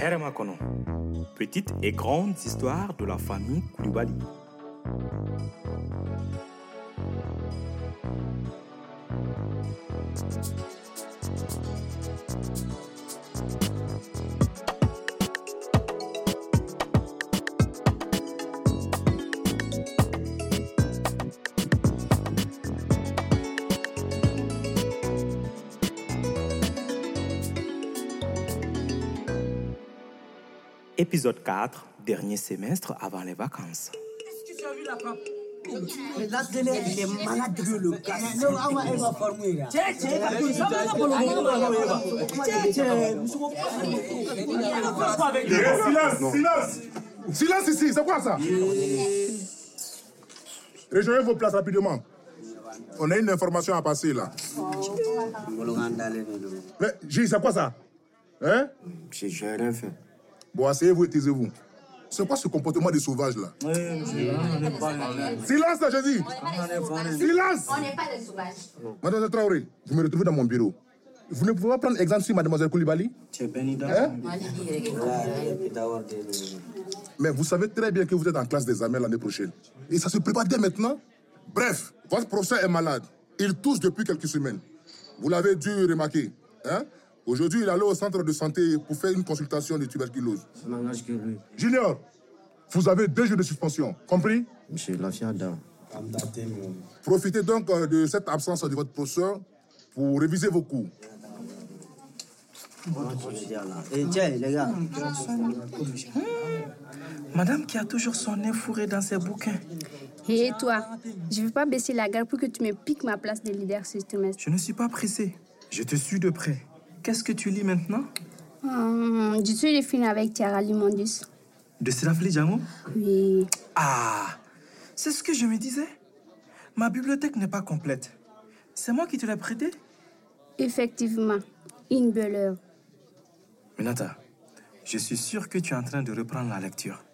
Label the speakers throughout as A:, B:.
A: Herma. Petite et grande histoire de la famille Koulibaly. Épisode 4, dernier semestre avant les vacances.
B: Qu'est-ce que tu as vu la il est malade le gars.
C: Silence, silence. Silence ici, c'est quoi ça? Rejoignez vos places rapidement. On a une information à passer là. Mais, Gilles, c'est quoi ça? Hein?
D: J'ai rien fait.
C: Bon, asseyez-vous et taisez-vous. C'est quoi ce comportement de sauvage là? Silence là, je dis Silence
E: On n'est pas des sauvages.
C: Mademoiselle Traoré, vous me retrouvez dans mon bureau. Vous ne pouvez pas prendre exemple sur Mademoiselle Koulibaly? Hein? Mais vous savez très bien que vous êtes en classe d'examen l'année prochaine. Et ça se prépare dès maintenant. Bref, votre professeur est malade. Il tousse depuis quelques semaines. Vous l'avez dû remarquer. Hein? Aujourd'hui, il est allé au centre de santé pour faire une consultation de tuberculose.
D: Ça n'engage que lui.
C: Junior, vous avez deux jours de suspension. Compris?
D: Monsieur Lafiada.
C: Profitez donc euh, de cette absence de votre professeur pour réviser vos cours.
D: Et tiens, les gars.
A: Madame qui a toujours son nez fourré dans ses bouquins.
F: Et toi, je ne veux pas baisser la garde pour que tu me piques ma place de leader ce trimestre.
A: Je ne suis pas pressé. Je te suis de près. Qu'est-ce que tu lis maintenant?
F: Hum, je suis les films avec Tiara Limondis.
A: De Sirafli Django
F: Oui.
A: Ah C'est ce que je me disais. Ma bibliothèque n'est pas complète. C'est moi qui te l'ai prêté?
F: Effectivement, une belle œuvre.
A: Minata, je suis sûr que tu es en train de reprendre la lecture.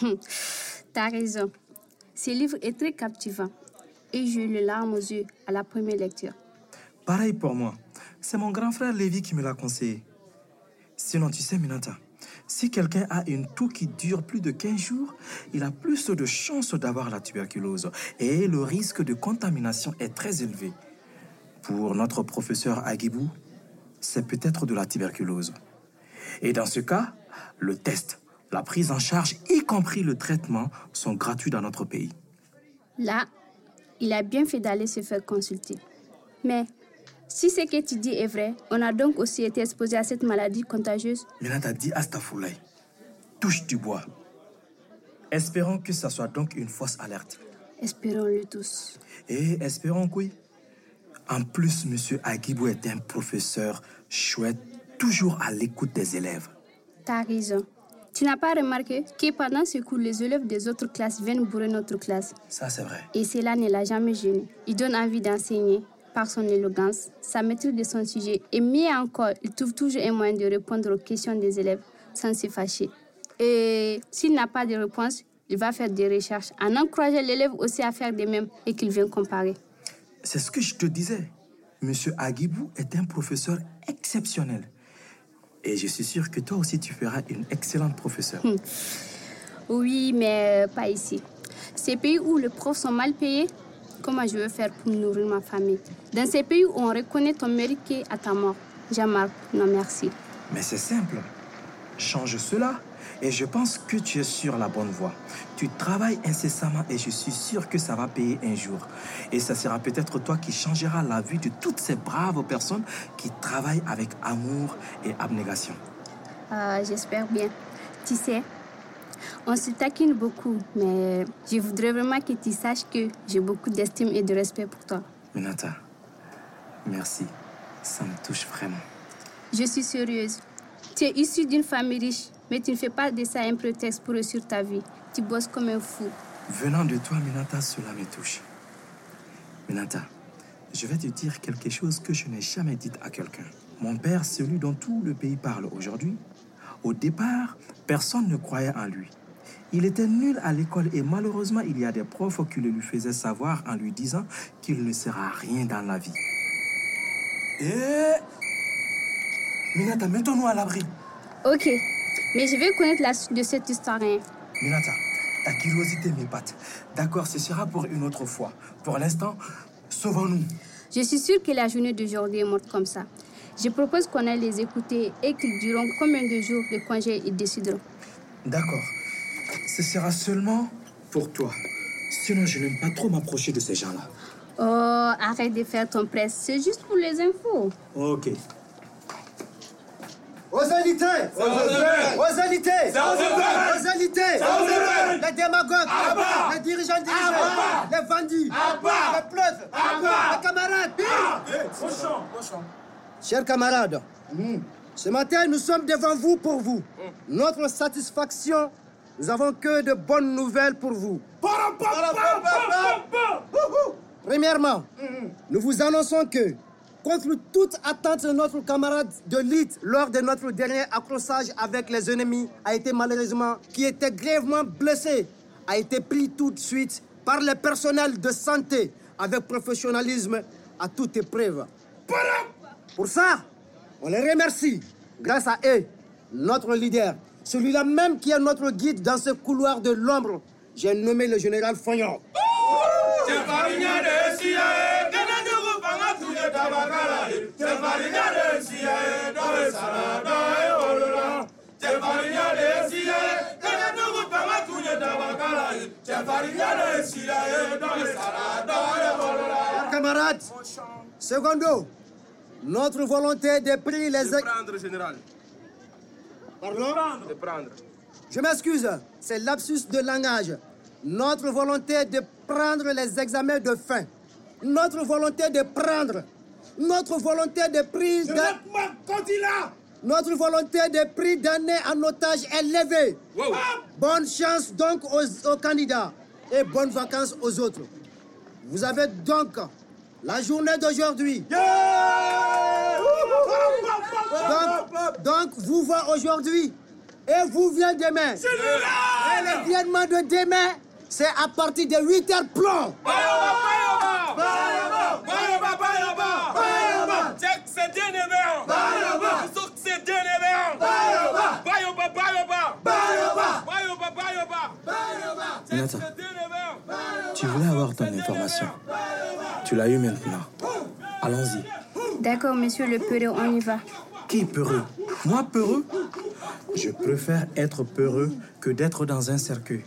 F: T'as raison. Ce livre est très captivant. Et j'ai eu les larmes aux yeux à la première lecture.
A: Pareil pour moi. C'est mon grand frère Lévi qui me l'a conseillé. Sinon, tu sais, Minata, si quelqu'un a une toux qui dure plus de 15 jours, il a plus de chances d'avoir la tuberculose. Et le risque de contamination est très élevé. Pour notre professeur Agibou, c'est peut-être de la tuberculose. Et dans ce cas, le test, la prise en charge, y compris le traitement, sont gratuits dans notre pays.
F: Là, il a bien fait d'aller se faire consulter. Mais si ce que tu dis est vrai, on a donc aussi été exposé à cette maladie contagieuse.
A: Minata dit Astafoulaye. Touche du bois. Espérons que ça soit donc une fausse alerte.
F: Espérons-le tous.
A: Et espérons que oui. En plus, Monsieur Agibou est un professeur chouette, toujours à l'écoute des élèves.
F: T'as raison. Tu n'as pas remarqué que pendant ce cours, les élèves des autres classes viennent bourrer notre classe.
A: Ça, c'est vrai.
F: Et cela ne l'a jamais gêné. Il donne envie d'enseigner par son élégance, sa maîtrise de son sujet et mieux encore, il trouve toujours un moyen de répondre aux questions des élèves sans se fâcher. Et s'il n'a pas de réponse, il va faire des recherches en encourageant l'élève aussi à faire de même et qu'il vienne comparer.
A: C'est ce que je te disais. Monsieur Agibou est un professeur exceptionnel. Et je suis sûr que toi aussi, tu feras une excellente professeure.
F: Oui, mais pas ici. Ces pays où les profs sont mal payés, comment je veux faire pour nourrir ma famille Dans ces pays où on reconnaît ton mérite à ta mort, Jean-Marc, non merci.
A: Mais c'est simple. Change cela et je pense que tu es sur la bonne voie. Tu travailles incessamment et je suis sûr que ça va payer un jour. Et ça sera peut-être toi qui changeras la vie de toutes ces braves personnes qui travaillent avec amour et abnégation.
F: Ah, J'espère bien. Tu sais, on se taquine beaucoup, mais je voudrais vraiment que tu saches que j'ai beaucoup d'estime et de respect pour toi.
A: Minata, merci. Ça me touche vraiment.
F: Je suis sérieuse. Tu es issue d'une famille riche, mais tu ne fais pas de ça un prétexte pour réussir ta vie. Tu bosses comme un fou.
A: Venant de toi, Minata, cela me touche. Minata, je vais te dire quelque chose que je n'ai jamais dit à quelqu'un. Mon père, celui dont tout le pays parle aujourd'hui, au départ, personne ne croyait en lui. Il était nul à l'école et malheureusement, il y a des profs qui le lui faisaient savoir en lui disant qu'il ne sera rien dans la vie. Et Minata, mettons-nous à l'abri.
F: Ok, mais je vais connaître la suite de cette histoire. hein.
A: Minata, ta curiosité m'épate. D'accord, ce sera pour une autre fois. Pour l'instant, sauvons-nous.
F: Je suis sûre que la journée d'aujourd'hui est morte comme ça. Je propose qu'on aille les écouter et qu'ils diront combien de jours de congé ils décideront.
A: D'accord. Ce sera seulement pour toi. Sinon, je n'aime pas trop m'approcher de ces gens-là.
F: Oh, arrête de faire ton presse, c'est juste pour les infos.
A: Ok.
B: Aux invités Aux invités Aux invités Les démagogues! Les dirigeants dirigés! Les vendus! Les pleufs Les camarades Chers camarades, ce matin, nous sommes devant vous pour vous. Notre satisfaction, nous avons que de bonnes nouvelles pour vous. Premièrement, nous vous annonçons que, contre toute attente de notre camarade de lutte lors de notre dernier accrochage avec les ennemis, a été malheureusement, qui était grièvement blessé, a été pris tout de suite par le personnel de santé avec professionnalisme à toute épreuve. Pour ça, on les remercie. Grâce à eux, notre leader, celui-là même qui est notre guide dans ce couloir de l'ombre, j'ai nommé le général Fagnon. Camarades, secondo, notre volonté de prix les... ex-
E: prendre, général.
B: Pardon?
E: De prendre.
B: Je m'excuse, c'est lapsus de langage. Notre volonté de prendre les examens de fin. Notre volonté de prendre. Notre volonté de prise de... Notre volonté de prix d'année en otage est levée.
E: Wow.
B: Bonne chance donc aux, aux candidats et bonnes vacances aux autres. Vous avez donc la journée d'aujourd'hui. Donc, donc, vous voyez aujourd'hui et vous vient demain. Et l'événement de demain, c'est à partir de 8 heures plomb.
A: Minata, tu voulais avoir ton information. Tu l'as eu maintenant. Allons-y.
F: D'accord, monsieur le peureux, on y va.
A: Qui peureux? Moi peureux? Je préfère être peureux que d'être dans un cercueil.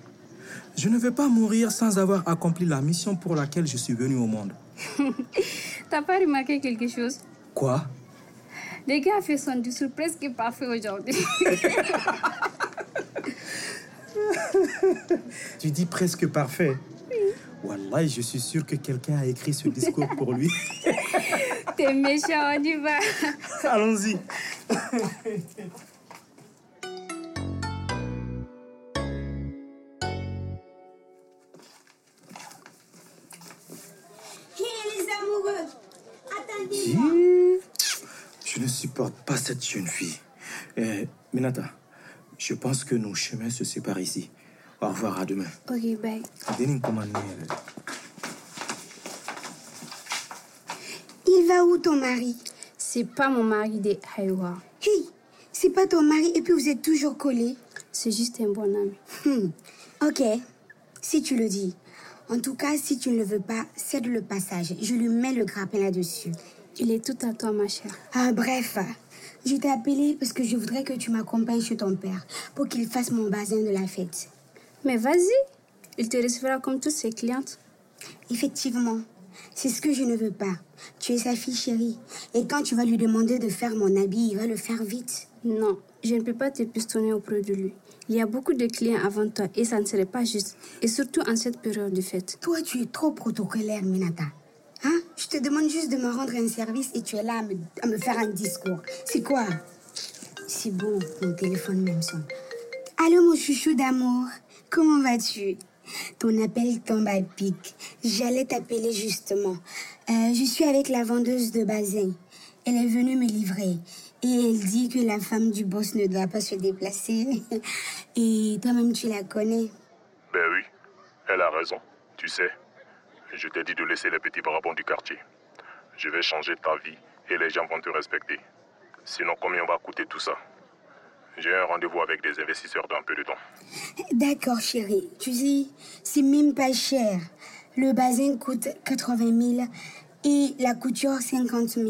A: Je ne veux pas mourir sans avoir accompli la mission pour laquelle je suis venu au monde.
F: T'as pas remarqué quelque chose?
A: Quoi?
F: Le gars a fait son discours presque parfait aujourd'hui.
A: Tu dis presque parfait. Wallah, je suis sûr que quelqu'un a écrit ce discours pour lui.
F: T'es méchant, on y va.
A: Allons-y.
G: Hé les amoureux, attendez-moi.
A: Je ne supporte pas cette jeune fille. Eh, Minata, je pense que nos chemins se séparent ici. Au revoir, à demain.
F: Ok, bye.
A: Euh,
G: Il va où ton mari?
F: C'est pas mon mari de Haïwa.
G: Hé, c'est pas ton mari et puis vous êtes toujours collés?
F: C'est juste un bon ami.
G: Hmm, Ok, si tu le dis. En tout cas, si tu ne le veux pas, cède le passage. Je lui mets le grappin là-dessus.
F: Il est tout à toi, ma chère.
G: Ah, bref, je t'ai appelé parce que je voudrais que tu m'accompagnes chez ton père pour qu'il fasse mon bazin de la fête.
F: Mais vas-y, il te recevra comme toutes ses clientes.
G: Effectivement, c'est ce que je ne veux pas. Tu es sa fille chérie. Et quand tu vas lui demander de faire mon habit, il va le faire vite.
F: Non, je ne peux pas te pistonner auprès de lui. Il y a beaucoup de clients avant toi et ça ne serait pas juste. Et surtout en cette période de fête.
G: Toi, tu es trop protocolaire, Minata. Hein? Je te demande juste de me rendre un service et tu es là à me, à me faire un discours. C'est quoi? C'est bon, mon téléphone même sonne. Allô, mon chouchou d'amour. Comment vas-tu? Ton appel tombe à pic. J'allais t'appeler justement. Euh, je suis avec la vendeuse de bazin. Elle est venue me livrer. Et elle dit que la femme du boss ne doit pas se déplacer. Et toi-même, tu la connais?
H: Ben oui, elle a raison. Tu sais, je t'ai dit de laisser les petits barabons du quartier. Je vais changer ta vie et les gens vont te respecter. Sinon, combien va coûter tout ça? J'ai un rendez-vous avec des investisseurs dans un peu de temps.
G: D'accord, chérie. Tu sais, c'est même pas cher. Le bazin coûte 80 000 et la couture 50 000.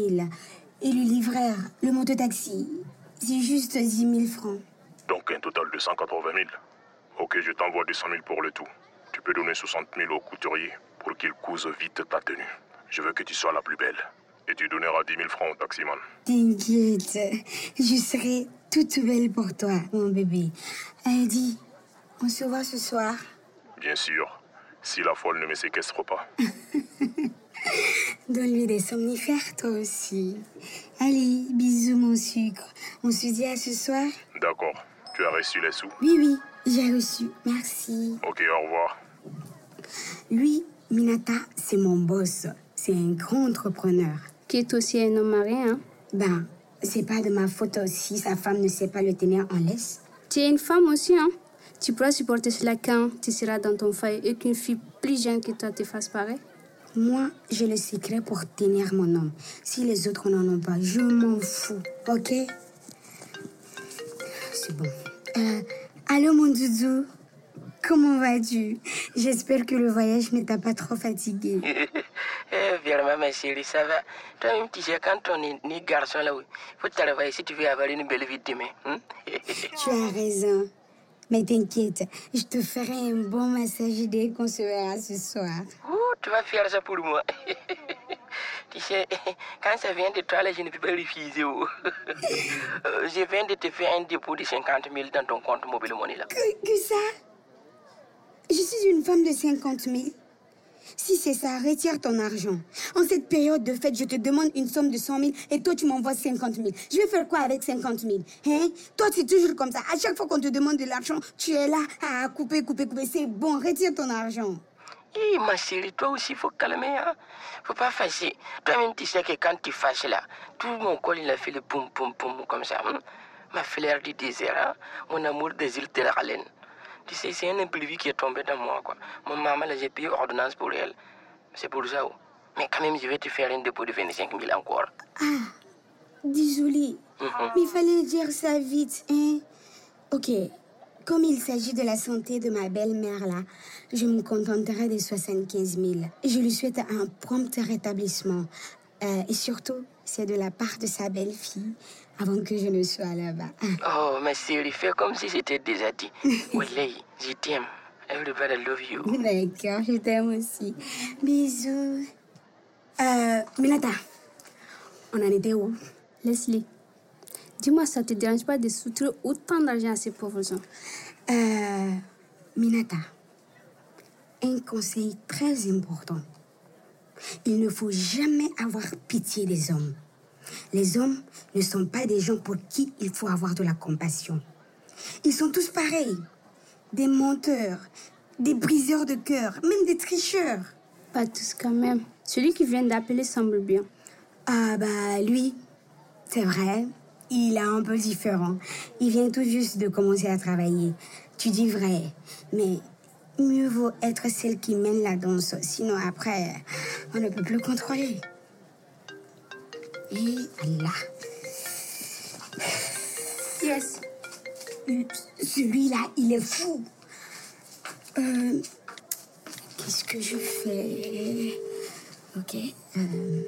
G: Et le livreur, le mototaxi, c'est juste 10 000 francs.
H: Donc un total de 180 000. Ok, je t'envoie 200 000 pour le tout. Tu peux donner 60 000 au couturier pour qu'il couse vite ta tenue. Je veux que tu sois la plus belle. Et tu donneras 10 000 francs au taximan.
G: T'inquiète, je serai toute belle pour toi, mon bébé. Allez, dis, on se voit ce soir.
H: Bien sûr, si la folle ne me séquestre pas.
G: Donne-lui des somnifères, toi aussi. Allez, bisous, mon sucre. On se dit à ce soir
H: D'accord. Tu as reçu les sous
G: Oui, oui, j'ai reçu. Merci.
H: Ok, au revoir.
G: Lui, Minata, c'est mon boss. C'est un grand entrepreneur.
F: Qui est aussi un homme marié, hein
G: Ben, c'est pas de ma faute si sa femme ne sait pas le tenir en laisse.
F: Tu es une femme aussi, hein Tu pourras supporter cela quand tu seras dans ton foyer et qu'une fille plus jeune que toi te fasse pareil
G: Moi, j'ai le secret pour tenir mon homme. Si les autres n'en ont pas, je m'en fous, ok? C'est bon. Euh, allô, mon doudou Comment vas-tu? J'espère que le voyage ne t'a pas trop fatigué.
E: Eh, vraiment, ma chérie, ça va. Toi-même, tu sais, quand on est ni garçon là, oui, faut travailler si tu veux avoir une belle vie demain. hein?
G: Tu as raison. Mais t'inquiète, je te ferai un bon massage dès qu'on se verra ce soir.
E: Ouh, tu vas faire ça pour moi. tu sais, quand ça vient de toi, là, je ne peux pas refuser. oh. Euh, je viens de te faire un dépôt de 50 000 dans ton compte mobile money là.
G: Que, que ça? Je suis une femme de 50 000. Si c'est ça, retire ton argent. En cette période de fête, je te demande une somme de 100 000 et toi, tu m'envoies 50 000. Je vais faire quoi avec 50 000 hein? Toi, tu es toujours comme ça. À chaque fois qu'on te demande de l'argent, tu es là à couper, couper, couper. C'est bon, retire ton argent.
E: Hé, ma chérie, toi aussi, faut calmer, hein. Faut pas fâcher. Toi-même, tu sais que quand tu fâches là, tout mon corps, il a fait le poum, poum, poum, comme ça. hein. Ma fleur du désert, hein. Mon amour des îles de la Haleine. Tu sais, c'est un imprévu qui est tombé dans moi, quoi. Mon maman, j'ai payé ordonnance pour elle. C'est pour ça, oh. Mais quand même, je vais te faire un dépôt de 25 000 encore.
G: Désolée, mais il fallait dire ça vite, hein Ok, comme il s'agit de la santé de ma belle-mère là, je me contenterai des 75 000. Je lui souhaite un prompt rétablissement. Euh, et surtout, c'est de la part de sa belle-fille, avant que je ne sois là-bas.
E: Oh, ma chérie, fais comme si c'était déjà dit. Wallahi, je t'aime. Everybody love you.
G: D'accord, je t'aime aussi. Bisous. Euh, Minata, on en était où?
F: Leslie, dis-moi, ça te dérange pas de soutirer autant d'argent à ces pauvres gens?
G: Euh, Minata, un conseil très important. Il ne faut jamais avoir pitié des hommes. Les hommes ne sont pas des gens pour qui il faut avoir de la compassion. Ils sont tous pareils. Des menteurs, des briseurs de cœur, même des tricheurs.
F: Pas tous quand même. Celui qui vient d'appeler semble bien.
G: Ah bah lui, c'est vrai, il est un peu différent. Il vient tout juste de commencer à travailler. Tu dis vrai, mais mieux vaut être celle qui mène la danse, sinon après, on ne peut plus contrôler. Et Allah,
F: Yes.
G: celui-là, il est fou. Euh, Qu'est-ce que je fais? Ok. euh,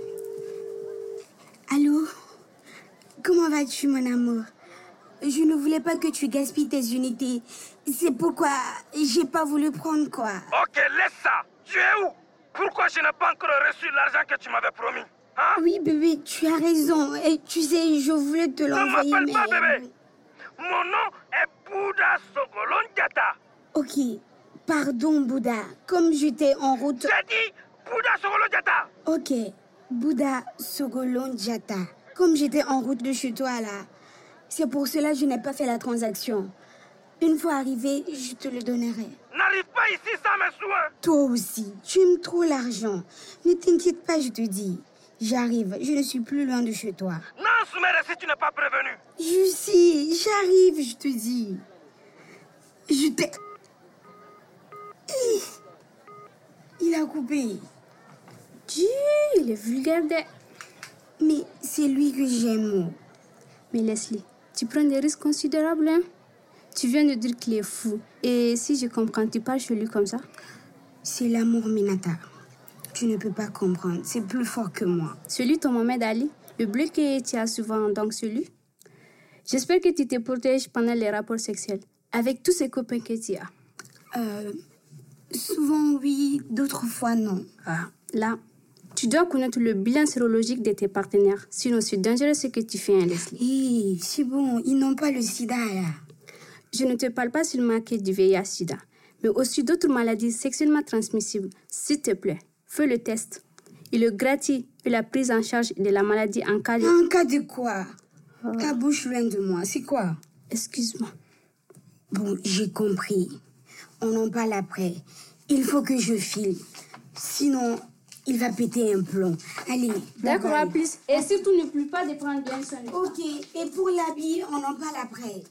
G: Allô? Comment vas-tu, mon amour? Je ne voulais pas que tu gaspilles tes unités. C'est pourquoi j'ai pas voulu prendre quoi.
I: Ok, laisse ça. Tu es où? Pourquoi je n'ai pas encore reçu l'argent que tu m'avais promis?
G: Oui, bébé, tu as raison. Et tu sais, je voulais te
I: Ne
G: l'envoyer, mais...
I: pas bébé. Mon nom est Bouddha Sogolon Diata.
G: Ok, pardon, Bouddha. Comme j'étais en route...
I: J'ai dit Bouddha Sogolon Diata.
G: Ok, Bouddha Sogolon Jata. Comme j'étais en route de chez toi là, c'est pour cela que je n'ai pas fait la transaction. Une fois arrivé, je te le donnerai.
I: N'arrive pas ici sans mes soins.
G: Toi aussi, tu aimes trop l'argent. Ne t'inquiète pas, je te dis. J'arrive, je ne suis plus loin de chez toi.
I: Non, Soumère, si tu n'es pas prévenu.
G: Je sais, j'arrive, je te dis. Je t'ai... Il a coupé.
F: Dieu, il est vulgaire de...
G: Mais c'est lui que j'aime.
F: Mais Leslie, tu prends des risques considérables, hein Tu viens de dire qu'il est fou. Et si je comprends, tu parles chez lui comme ça?
G: C'est l'amour, Minata. Tu ne peux pas comprendre. C'est plus fort que moi.
F: Celui ton Mohamed Ali Le bleu que tu as souvent, donc celui? J'espère que tu te protèges pendant les rapports sexuels. Avec tous ces copains que tu as.
G: Euh, souvent oui, d'autres fois non.
F: Ah, là, tu dois connaître le bilan sérologique de tes partenaires. Sinon, c'est dangereux ce que tu fais, hein, Leslie.
G: Hé, c'est bon, ils n'ont pas le sida là.
F: Je ne te parle pas seulement que du VIH-Sida, mais aussi d'autres maladies sexuellement transmissibles. S'il te plaît, fais le test. Il est gratuit et la prise en charge de la maladie en cas de...
G: En cas de quoi? Ta bouche loin de moi, c'est quoi?
F: Excuse-moi.
G: Bon, j'ai compris. On en parle après. Il faut que je file. Sinon, il va péter un plomb. Allez.
F: D'accord, à plus. Et surtout, n'oublie pas de prendre bien soin de.
G: Ok, et pour l'habit, on en parle après.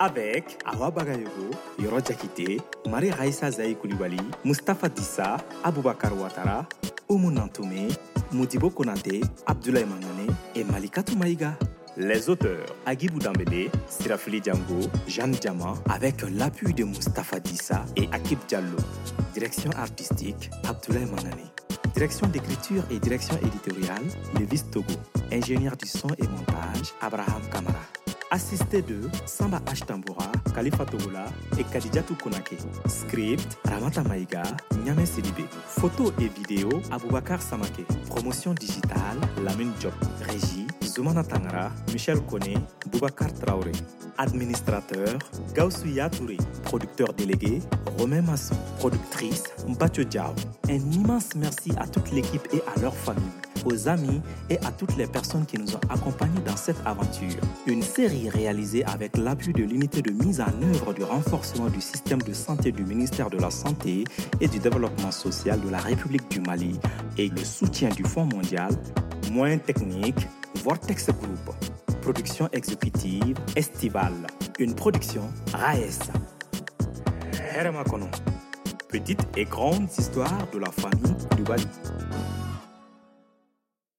A: Avec awa bagayogo yɔrɔ jakite mari raisa zayi kulibali mustapha disa abubakar watara umu nantume mudibo konate abdoulaye mangane et malikatu maïga Les auteurs Agibou Dambélé, Sirafili Django, Jeanne Diamant, avec l'appui de Mustapha Dissa et Akib Diallo. Direction artistique, Abdoulaye Mangane. Direction d'écriture et direction éditoriale, Levis Togo. Ingénieur du son et montage, Abraham Kamara. Assisté de Samba H. Tamboura, Khalifa Togola et Kadidjatou Konake. Script, Ramata Maïga, Nyame Sidibé. Photo et vidéo, Aboubakar Samake. Promotion digitale, Lamine Job. Régie, Zoumana Tangara, Michel Kone, Boubacar Traoré. Administrateur, Gaussou Touré. Producteur délégué, Romain Masson. Productrice, Mbacho Diao. Un immense merci à toute l'équipe et à leur famille, aux amis et à toutes les personnes qui nous ont accompagnés dans cette aventure. Une série réalisée avec l'appui de l'unité de mise en œuvre du renforcement du système de santé du ministère de la Santé et du Développement social de la République du Mali et le soutien du Fonds mondial, moyens techniques, Vortex Group. Production exécutive estivale. Une production RAES. Herma Kono. Petite et grande histoire de la famille du Bali.